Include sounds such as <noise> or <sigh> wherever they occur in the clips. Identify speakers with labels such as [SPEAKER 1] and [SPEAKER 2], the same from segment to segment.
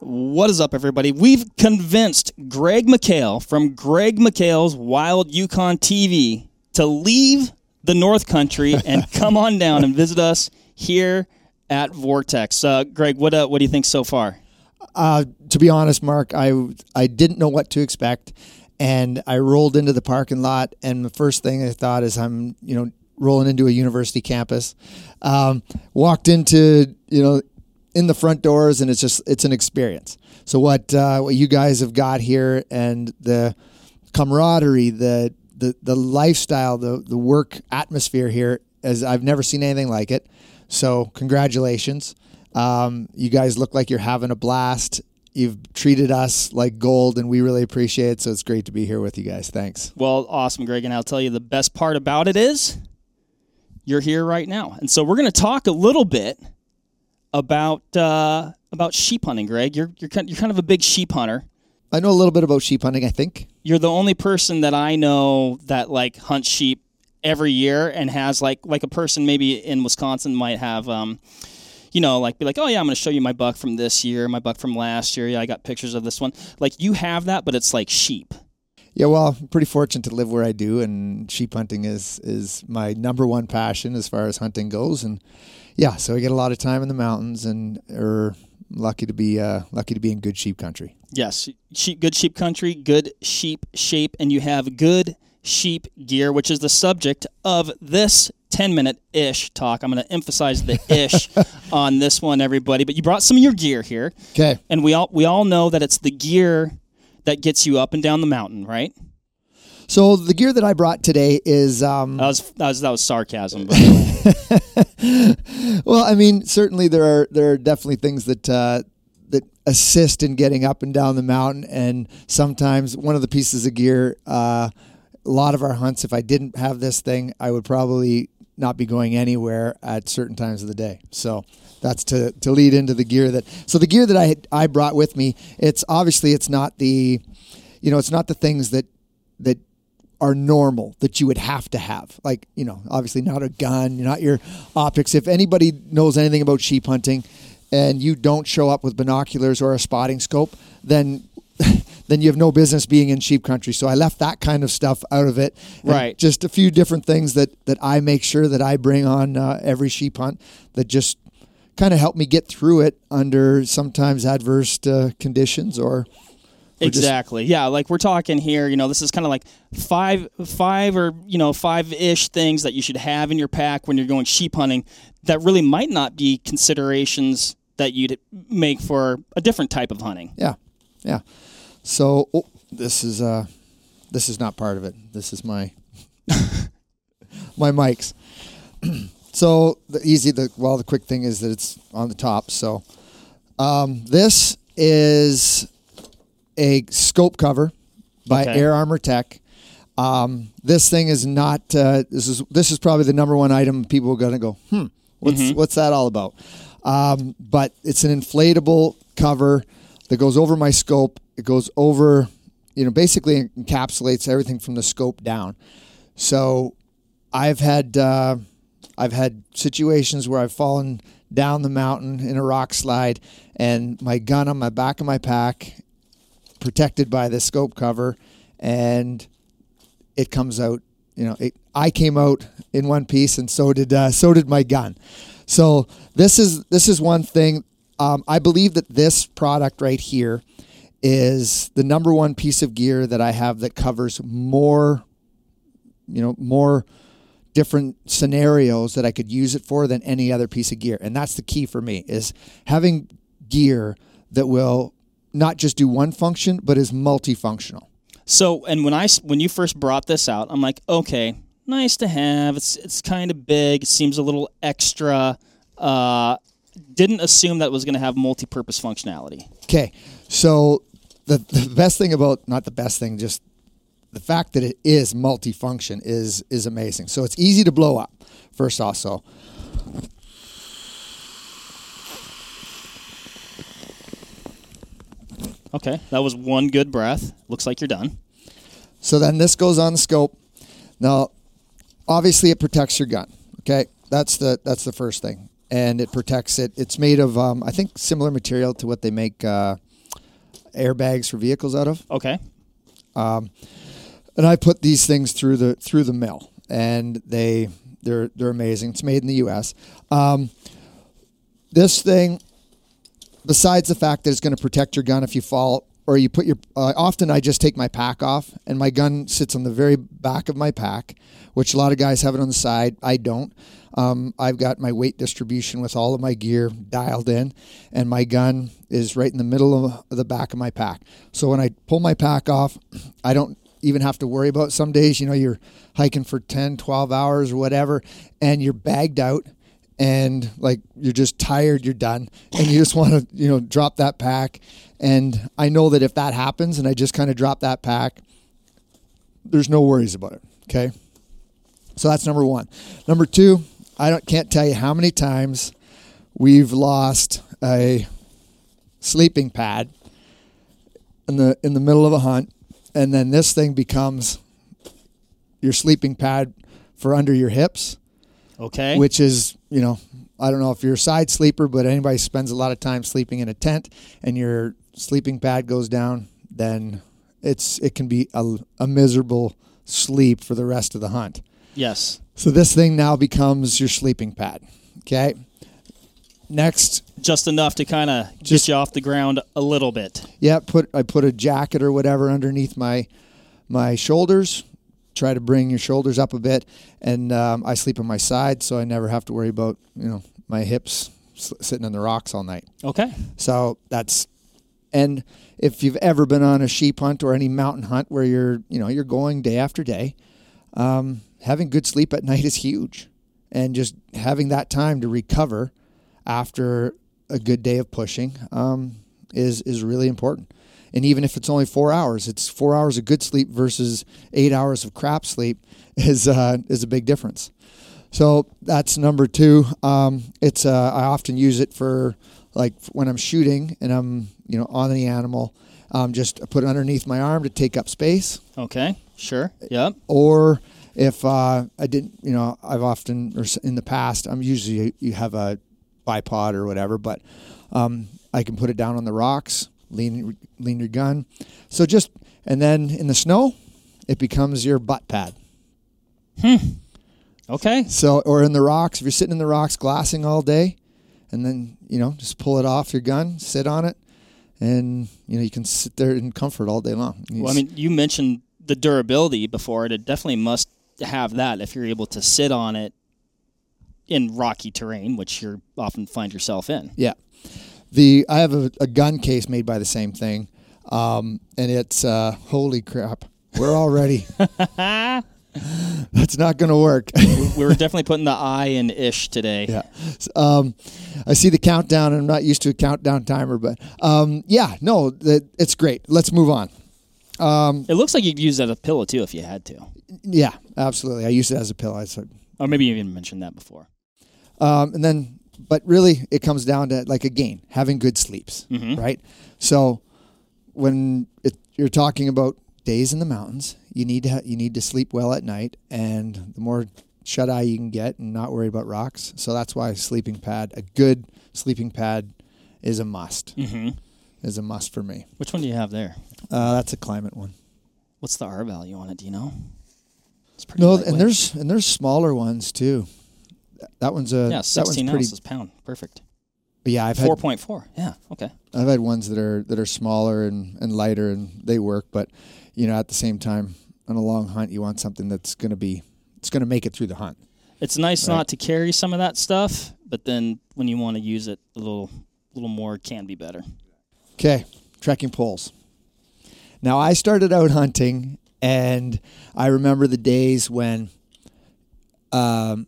[SPEAKER 1] What is up, everybody? We've convinced Greg McHale from Greg McHale's Wild Yukon TV to leave the North Country <laughs> and come on down and visit us here at Vortex. Uh, Greg, what uh, what do you think so far?
[SPEAKER 2] Uh, to be honest, Mark, I I didn't know what to expect, and I rolled into the parking lot, and the first thing I thought is I'm you know rolling into a university campus. Um, walked into you know in the front doors, and it's just it's an experience. So what uh, what you guys have got here, and the camaraderie, the the the lifestyle, the the work atmosphere here, as I've never seen anything like it. So congratulations. Um, you guys look like you're having a blast. You've treated us like gold, and we really appreciate it. So it's great to be here with you guys. Thanks.
[SPEAKER 1] Well, awesome, Greg. And I'll tell you the best part about it is you're here right now. And so we're going to talk a little bit about uh, about sheep hunting, Greg. You're you're kind, you're kind of a big sheep hunter.
[SPEAKER 2] I know a little bit about sheep hunting. I think
[SPEAKER 1] You're the only person that I know that like hunts sheep every year and has like like a person maybe in Wisconsin might have um you know like be like oh yeah I'm going to show you my buck from this year, my buck from last year. Yeah, I got pictures of this one. Like you have that, but it's like sheep.
[SPEAKER 2] Yeah, well, I'm pretty fortunate to live where I do, and sheep hunting is is my number one passion as far as hunting goes. And yeah, so we get a lot of time in the mountains, and are lucky to be uh, lucky to be in good sheep country.
[SPEAKER 1] Yes, sheep, good sheep country, good sheep shape, and you have good sheep gear, which is the subject of this 10 minute ish talk. I'm going to emphasize the <laughs> ish on this one, everybody. But you brought some of your gear here,
[SPEAKER 2] Okay.
[SPEAKER 1] and we all we all know that it's the gear that gets you up and down the mountain, right?
[SPEAKER 2] So the gear that I brought today is um,
[SPEAKER 1] That was that was that was sarcasm. <laughs>
[SPEAKER 2] Well, I mean, certainly there are there are definitely things that uh, that assist in getting up and down the mountain, and sometimes one of the pieces of gear. Uh, a lot of our hunts, if I didn't have this thing, I would probably not be going anywhere at certain times of the day. So that's to, to lead into the gear that. So the gear that I had, I brought with me, it's obviously it's not the, you know, it's not the things that that are normal that you would have to have. Like, you know, obviously not a gun, not your optics. If anybody knows anything about sheep hunting and you don't show up with binoculars or a spotting scope, then <laughs> then you have no business being in sheep country. So I left that kind of stuff out of it.
[SPEAKER 1] Right.
[SPEAKER 2] Just a few different things that that I make sure that I bring on uh, every sheep hunt that just kind of help me get through it under sometimes adverse uh, conditions or just-
[SPEAKER 1] Exactly. Yeah, like we're talking here, you know, this is kind of like five five or, you know, five-ish things that you should have in your pack when you're going sheep hunting that really might not be considerations that you'd make for a different type of hunting.
[SPEAKER 2] Yeah, yeah. So oh, this is uh, this is not part of it. This is my <laughs> my mics. <clears throat> so the easy, the well, the quick thing is that it's on the top. So um, this is a scope cover by
[SPEAKER 1] Okay.
[SPEAKER 2] Air Armor Tech. Um, this thing is not. Uh, this is this is probably the number one item people are going to go. Hmm, what's what's that all about? Um, but it's an inflatable cover that goes over my scope. It goes over, you know, basically encapsulates everything from the scope down. So I've had uh, I've had situations where I've fallen down the mountain in a rock slide, and my gun on my back of my pack, protected by the scope cover, and it comes out. You know, it, I came out in one piece, and so did uh, so did my gun. So this is this is one thing. Um, I believe that this product right here is the number one piece of gear that I have that covers more, you know, more different scenarios that I could use it for than any other piece of gear. And that's the key for me is having gear that will not just do one function but is multifunctional.
[SPEAKER 1] So, and when I when you first brought this out, I'm like, okay, nice to have. It's it's kind of big. It seems a little extra. Uh, didn't assume that it was going to have multi-purpose functionality.
[SPEAKER 2] Okay, so the the best thing about not the best thing, just the fact that it is multifunction is is amazing. So it's easy to blow up. First off, so
[SPEAKER 1] Okay, that was one good breath. Looks like you're done.
[SPEAKER 2] so then this goes on the scope. Now, obviously, it protects your gun. Okay, that's the that's the first thing, and it protects it. It's made of um, I think similar material to what they make uh, airbags for vehicles out of.
[SPEAKER 1] Okay.
[SPEAKER 2] and I put these things through the through the mill, and they they're they're amazing. It's made in the U.S. Um, this thing, besides the fact that it's going to protect your gun if you fall or you put your. Uh, often I just take my pack off, and my gun sits on the very back of my pack, which a lot of guys have it on the side. I don't. Um, I've got my weight distribution with all of my gear dialed in, and my gun is right in the middle of the back of my pack. So when I pull my pack off, I don't even have to worry about some days you know you're hiking for 10 12 hours or whatever and you're bagged out and like you're just tired you're done and you just want to you know drop that pack. And i know that if that happens and i just kind of drop that pack there's no worries about it okay? So that's number one. Number two i don't can't tell you how many times we've lost a sleeping pad in the in the middle of a hunt and then this thing becomes your sleeping pad for under your hips
[SPEAKER 1] Okay.
[SPEAKER 2] which is you know i don't know if you're a side sleeper but anybody spends a lot of time sleeping in a tent and your sleeping pad goes down then it's it can be a, a miserable sleep for the rest of the hunt
[SPEAKER 1] yes.
[SPEAKER 2] so this thing now becomes your sleeping pad okay next
[SPEAKER 1] Just enough to kind of get you off the ground a little bit.
[SPEAKER 2] yeah put i put a jacket or whatever underneath my my shoulders try to bring your shoulders up a bit and um, i sleep on my side so i never have to worry about you know my hips sitting on the rocks all night.
[SPEAKER 1] Okay.
[SPEAKER 2] so that's and if you've ever been on a sheep hunt or any mountain hunt where you're you know you're going day after day um, having good sleep at night is huge. And just having that time to recover after a good day of pushing um, is is really important and even if it's only four hours it's four hours of good sleep versus eight hours of crap sleep <laughs> is uh, is a big difference so that's number two. Um, it's uh, I often use it for like when I'm shooting and I'm you know on the animal. Um, just put it underneath my arm to take up space,
[SPEAKER 1] Okay. Sure. Yep.
[SPEAKER 2] or if uh, I didn't, you know, I've often or in the past I'm usually you have a bipod or whatever, but um, I can put it down on the rocks, lean lean your gun. So just and then in the snow, it becomes your butt pad. Hmm.
[SPEAKER 1] Okay.
[SPEAKER 2] So, or in the rocks, if you're sitting in the rocks glassing all day, and then you know just pull it off your gun, sit on it, and you know you can sit there in comfort all day long. You
[SPEAKER 1] Well, I mean, you mentioned the durability before. It definitely must have that if you're able to sit on it in rocky terrain, which you often find yourself in.
[SPEAKER 2] yeah. The I have a, a gun case made by the same thing, um, and it's uh, holy crap. We're already. <laughs> That's not going to work.
[SPEAKER 1] We were definitely putting the I in ish today.
[SPEAKER 2] yeah. Um, I see the countdown, and I'm not used to a countdown timer, but um, yeah, no, that it's great. Let's move on.
[SPEAKER 1] It looks like you'd use that as a pillow too if you had to.
[SPEAKER 2] Yeah, absolutely. I use it as a pillow. I said,
[SPEAKER 1] Or maybe you even mentioned that before.
[SPEAKER 2] Um, and then, but really, it comes down to like again having good sleeps, right? So when it, you're talking about days in the mountains, you need to ha- you need to sleep well at night, and the more shut eye you can get and not worry about rocks. So that's why a sleeping pad, a good sleeping pad, is a must.
[SPEAKER 1] Mm-hmm.
[SPEAKER 2] Is a must for me.
[SPEAKER 1] Which one do you have there?
[SPEAKER 2] Uh, that's a Klymit one.
[SPEAKER 1] What's the R value on it? Do you know? It's pretty.
[SPEAKER 2] Good.
[SPEAKER 1] No,
[SPEAKER 2] and there's and there's smaller ones too. That one's a
[SPEAKER 1] yeah,
[SPEAKER 2] that one's
[SPEAKER 1] sixteen
[SPEAKER 2] pretty.
[SPEAKER 1] ounces pound. Perfect.
[SPEAKER 2] But yeah, I've had
[SPEAKER 1] Four point four. Yeah. Okay.
[SPEAKER 2] I've had ones that are that are smaller and, and lighter and they work, but you know, at the same time, on a long hunt, you want something that's going to be it's going to make it through the hunt.
[SPEAKER 1] It's nice
[SPEAKER 2] Right.
[SPEAKER 1] not to carry some of that stuff, but then when you want to use it, a little, a little more can be better.
[SPEAKER 2] Okay, trekking poles. Now I started out hunting, and I remember the days when um,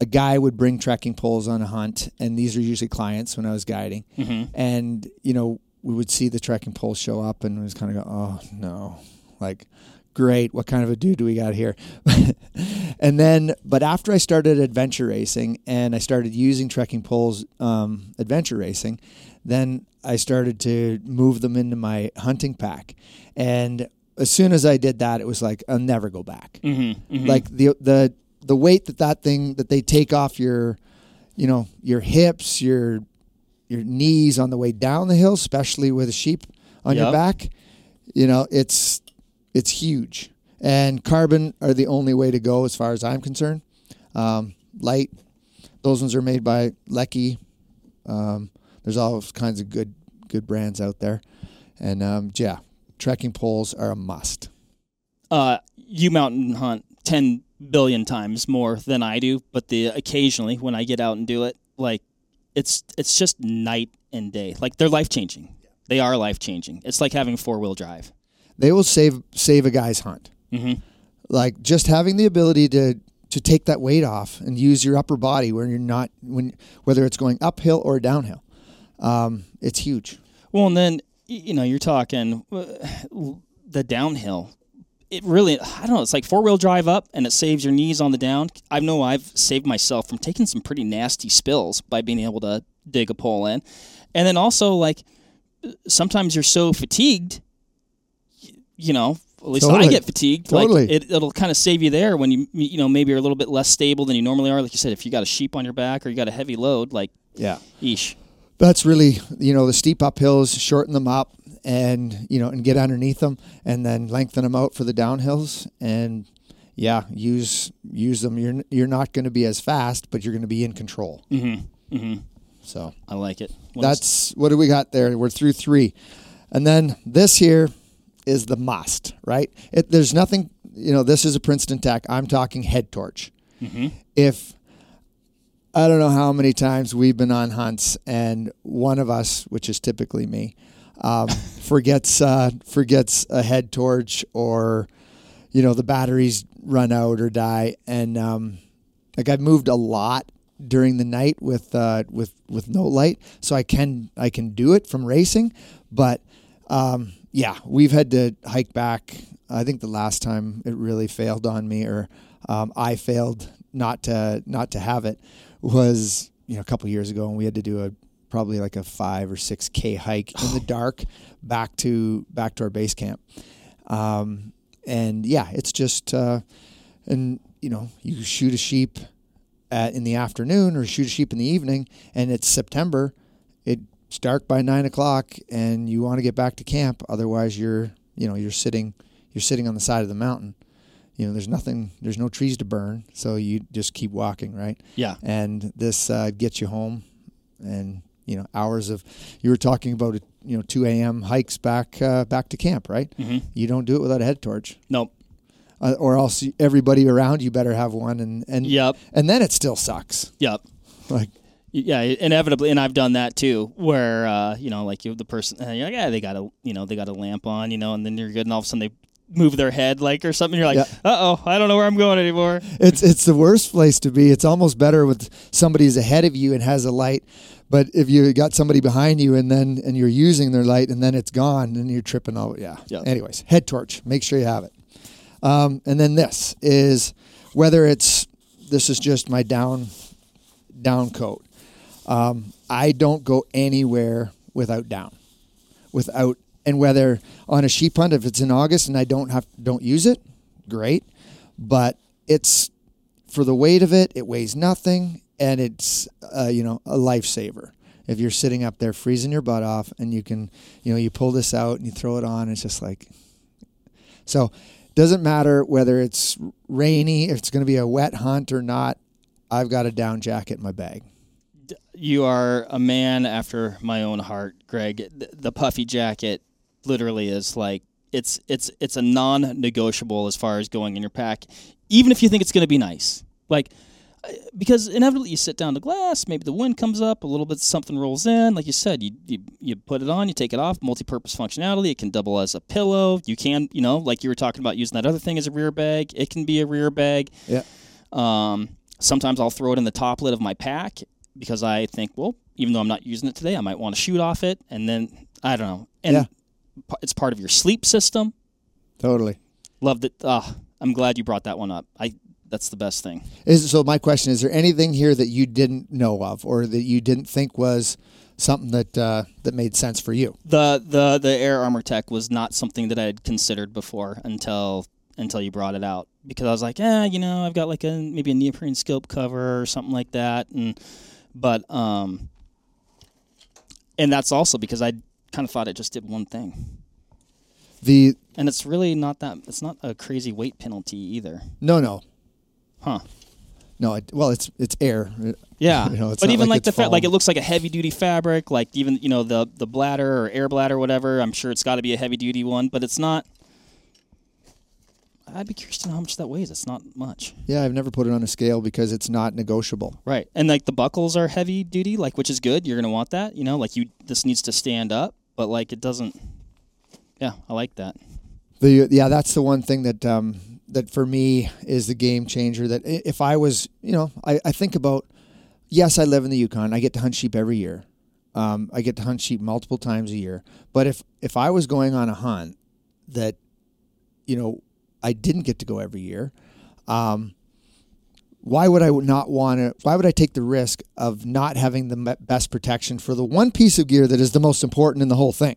[SPEAKER 2] a guy would bring trekking poles on a hunt, and these are usually clients when I was guiding,
[SPEAKER 1] Mm-hmm.
[SPEAKER 2] and you know we would see the trekking poles show up, and it was kind of go, oh no, like great, what kind of a dude do we got here? <laughs> and then, but after I started adventure racing and I started using trekking poles, um, adventure racing, then I started to move them into my hunting pack, and as soon as I did that, it was like I'll never go back.
[SPEAKER 1] Mm-hmm.
[SPEAKER 2] Like the the the weight that that thing that they take off your, you know, your hips, your your knees on the way down the hill, especially with a sheep on your back, you know, it's it's huge. And carbon are the only way to go as far as I'm concerned. Um, light, those ones are made by Leki. Um, there's all kinds of good good brands out there, and um, yeah, trekking poles are a must.
[SPEAKER 1] uh, you mountain hunt 10 billion times more than I do, but the occasionally when I get out and do it, like it's it's just night and day. Like they're life changing. They are life changing. It's like having four wheel drive.
[SPEAKER 2] They will save save a guy's hunt.
[SPEAKER 1] Mhm.
[SPEAKER 2] Like just having the ability to to take that weight off and use your upper body when you're not when whether it's going uphill or downhill, um, it's huge.
[SPEAKER 1] Well, and then you know you're talking uh, the downhill. It really, I don't know. It's like four wheel drive up, and it saves your knees on the down. I know I've saved myself from taking some pretty nasty spills by being able to dig a pole in, and then also like sometimes you're so fatigued, you know. At least I get fatigued.
[SPEAKER 2] Totally.
[SPEAKER 1] Like it, it'll kind of save you there when you you know maybe you're a little bit less stable than you normally are. Like you said, if you got a sheep on your back or you got a heavy load, like
[SPEAKER 2] Yeah.
[SPEAKER 1] eesh.
[SPEAKER 2] That's really you know the steep uphills, shorten them up, and you know and get underneath them, and then lengthen them out for the downhills, and yeah, use use them. You're you're not going to be as fast, but you're going to be in control.
[SPEAKER 1] Mm-hmm. Mm-hmm.
[SPEAKER 2] So
[SPEAKER 1] I like it. It's-
[SPEAKER 2] that's what do we got there? We're through three, and then this here is the must, right? It, there's nothing, you know. This is a Princeton Tec. I'm talking head torch.
[SPEAKER 1] Mhm.
[SPEAKER 2] If I don't know how many times we've been on hunts, and one of us, which is typically me, um, forgets uh, forgets a head torch, or you know the batteries run out or die, and um, like I've moved a lot during the night with uh, with with no light, so I can I can do it from racing, but um, yeah, we've had to hike back. I think the last time it really failed on me, or um, I failed not to not to have it, was you know a couple years ago, and we had to do a probably like a five or six k hike in the <sighs> dark back to back to our base camp. Um, and yeah, it's just uh, and you know you shoot a sheep at, in the afternoon or shoot a sheep in the evening, and it's September. It's dark by nine o'clock, and you want to get back to camp. Otherwise, you're you know you're sitting you're sitting on the side of the mountain. You know, there's nothing, there's no trees to burn, so you just keep walking, right?
[SPEAKER 1] Yeah.
[SPEAKER 2] And this uh, gets you home, and you know hours of. You were talking about you know 2 a.m. hikes back uh, back to camp, right?
[SPEAKER 1] Mm-hmm.
[SPEAKER 2] You don't do it without a head torch
[SPEAKER 1] Nope.
[SPEAKER 2] uh, or else everybody around you better have one, and and
[SPEAKER 1] Yep.
[SPEAKER 2] and then it still sucks.
[SPEAKER 1] Yep.
[SPEAKER 2] Like
[SPEAKER 1] Yeah, inevitably, and I've done that too, where uh, you know, like you the person, uh, you're like, yeah, they got a, you know, they got a lamp on, you know, and then you're good, and all of a sudden they move their head like or something. You're like,
[SPEAKER 2] Yeah.
[SPEAKER 1] uh oh, I don't know where I'm going anymore.
[SPEAKER 2] it's it's the worst place to be. It's almost better with somebody's ahead of you and has a light, but if you got somebody behind you and then and you're using their light and then it's gone and you're tripping over. Yeah.
[SPEAKER 1] Yeah.
[SPEAKER 2] Anyways, head torch. Make sure you have it. Um, and then this is whether it's this is just my down down coat. Um, I don't go anywhere without down, without and whether on a sheep hunt if it's in August and I don't have don't use it, great. But it's for the weight of it, it weighs nothing, and it's uh, you know a lifesaver. If you're sitting up there freezing your butt off, and you can you know you pull this out and you throw it on, it's just like so. Doesn't matter whether it's rainy, if it's going to be a wet hunt or not. I've got a down jacket in my bag.
[SPEAKER 1] You are a man after my own heart, Greg. The, puffy jacket literally is like it's it's it's a non-negotiable as far as going in your pack, even if you think it's going to be nice. Like because inevitably you sit down to glass, maybe the wind comes up, a little bit something rolls in. Like you said, you, you you put it on, you take it off, multi-purpose functionality. It can double as a pillow. You can, you know, like you were talking about using that other thing as a rear bag. It can be a rear bag.
[SPEAKER 2] Yeah.
[SPEAKER 1] Um, sometimes I'll throw it in the top lid of my pack because I think, well, even though I'm not using it today, I might want to shoot off it, and then I don't know. And
[SPEAKER 2] Yeah.
[SPEAKER 1] it's part of your sleep system.
[SPEAKER 2] Totally.
[SPEAKER 1] Love that. Uh, I'm glad you brought that one up. I that's the best thing.
[SPEAKER 2] Is so my question is there anything here that you didn't know of or that you didn't think was something that uh, that made sense for you?
[SPEAKER 1] The the the Air Armor Tech was not something that I had considered before until until you brought it out because I was like, eh, you know, I've got like a maybe a neoprene scope cover or something like that, and but um, and that's also because I kind of thought it just did one thing.
[SPEAKER 2] The
[SPEAKER 1] And it's really not that. It's not a crazy weight penalty either,
[SPEAKER 2] no, no,
[SPEAKER 1] huh?
[SPEAKER 2] no. It, well, it's it's air.
[SPEAKER 1] Yeah, <laughs>
[SPEAKER 2] You know, it's
[SPEAKER 1] but even
[SPEAKER 2] like
[SPEAKER 1] like, the fa- like it looks like a heavy duty fabric. Like even you know the the bladder or air bladder, whatever. I'm sure it's got to be a heavy duty one, but it's not. I'd be curious to know how much that weighs. It's not much,
[SPEAKER 2] Yeah, I've never put it on a scale because it's not negotiable.
[SPEAKER 1] right? And like the buckles are heavy duty, like which is good. You're gonna want that, you know. Like you, this needs to stand up, but like it doesn't. Yeah, I like that.
[SPEAKER 2] The yeah, that's the one thing that um, that for me is the game changer. That if I was, you know, I, I think about. Yes, I live in the Yukon. I get to hunt sheep every year. Um, I get to hunt sheep multiple times a year. But if if I was going on a hunt that, you know, I didn't get to go every year, um, why would I not want to? Why would I take the risk of not having the best protection for the one piece of gear that is the most important in the whole thing?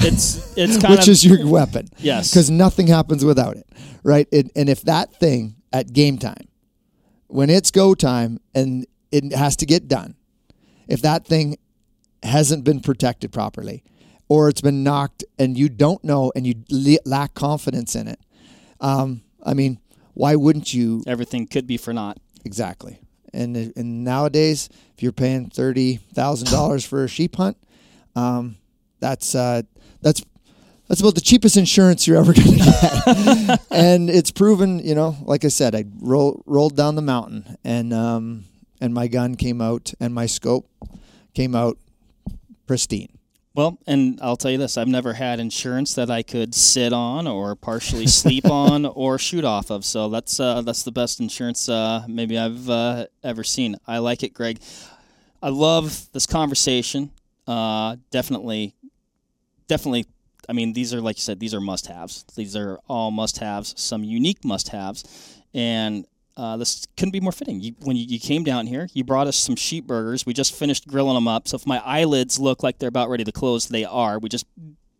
[SPEAKER 1] It's it's <laughs> kind
[SPEAKER 2] which
[SPEAKER 1] of
[SPEAKER 2] is your weapon.
[SPEAKER 1] Yes.
[SPEAKER 2] Because nothing happens without it, right? It, and if that thing at game time, when it's go time and it has to get done, if that thing hasn't been protected properly, or it's been knocked and you don't know and you le- lack confidence in it, um, I mean, why wouldn't you
[SPEAKER 1] everything could be for naught.
[SPEAKER 2] Exactly. And and nowadays, if you're paying thirty thousand dollars for a sheep hunt, um, that's uh, that's that's about the cheapest insurance you're ever <laughs> going to get. and it's proven, you know, like I said, I roll, rolled down the mountain, and um, and my gun came out, and my scope came out pristine.
[SPEAKER 1] Well, and I'll tell you this: I've never had insurance that I could sit on or partially sleep on <laughs> or shoot off of. So that's uh, that's the best insurance uh, maybe I've uh, ever seen. I like it, Greg. I love this conversation. Uh, definitely, definitely. I mean, these are like you said; these are must-haves. These are all must-haves. Some unique must-haves, and uh, this couldn't be more fitting. You, when you, you came down here, you brought us some sheep burgers. We just finished grilling them up. So if my eyelids look like they're about ready to close, they are. We just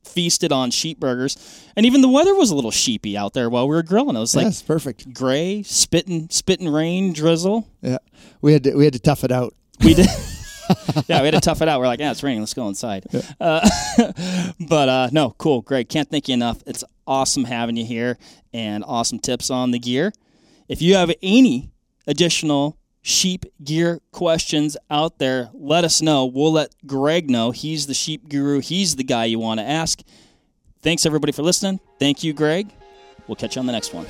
[SPEAKER 1] feasted on sheep burgers, and even the weather was a little sheepy out there while we were grilling. It was like
[SPEAKER 2] yes, perfect.
[SPEAKER 1] gray, spitting, spitting rain, drizzle.
[SPEAKER 2] Yeah, we had to, we had to tough it out.
[SPEAKER 1] We did. <laughs> <laughs> yeah, we had to tough it out. We're like, yeah, it's raining. Let's go inside. Uh, <laughs> but uh, no, cool, great. Can't thank you enough. It's awesome having you here and awesome tips on the gear. If you have any additional sheep gear questions out there, let us know. We'll let Greg know. He's the sheep guru. He's the guy you want to ask. Thanks everybody for listening. Thank you, Greg. We'll catch you on the next one.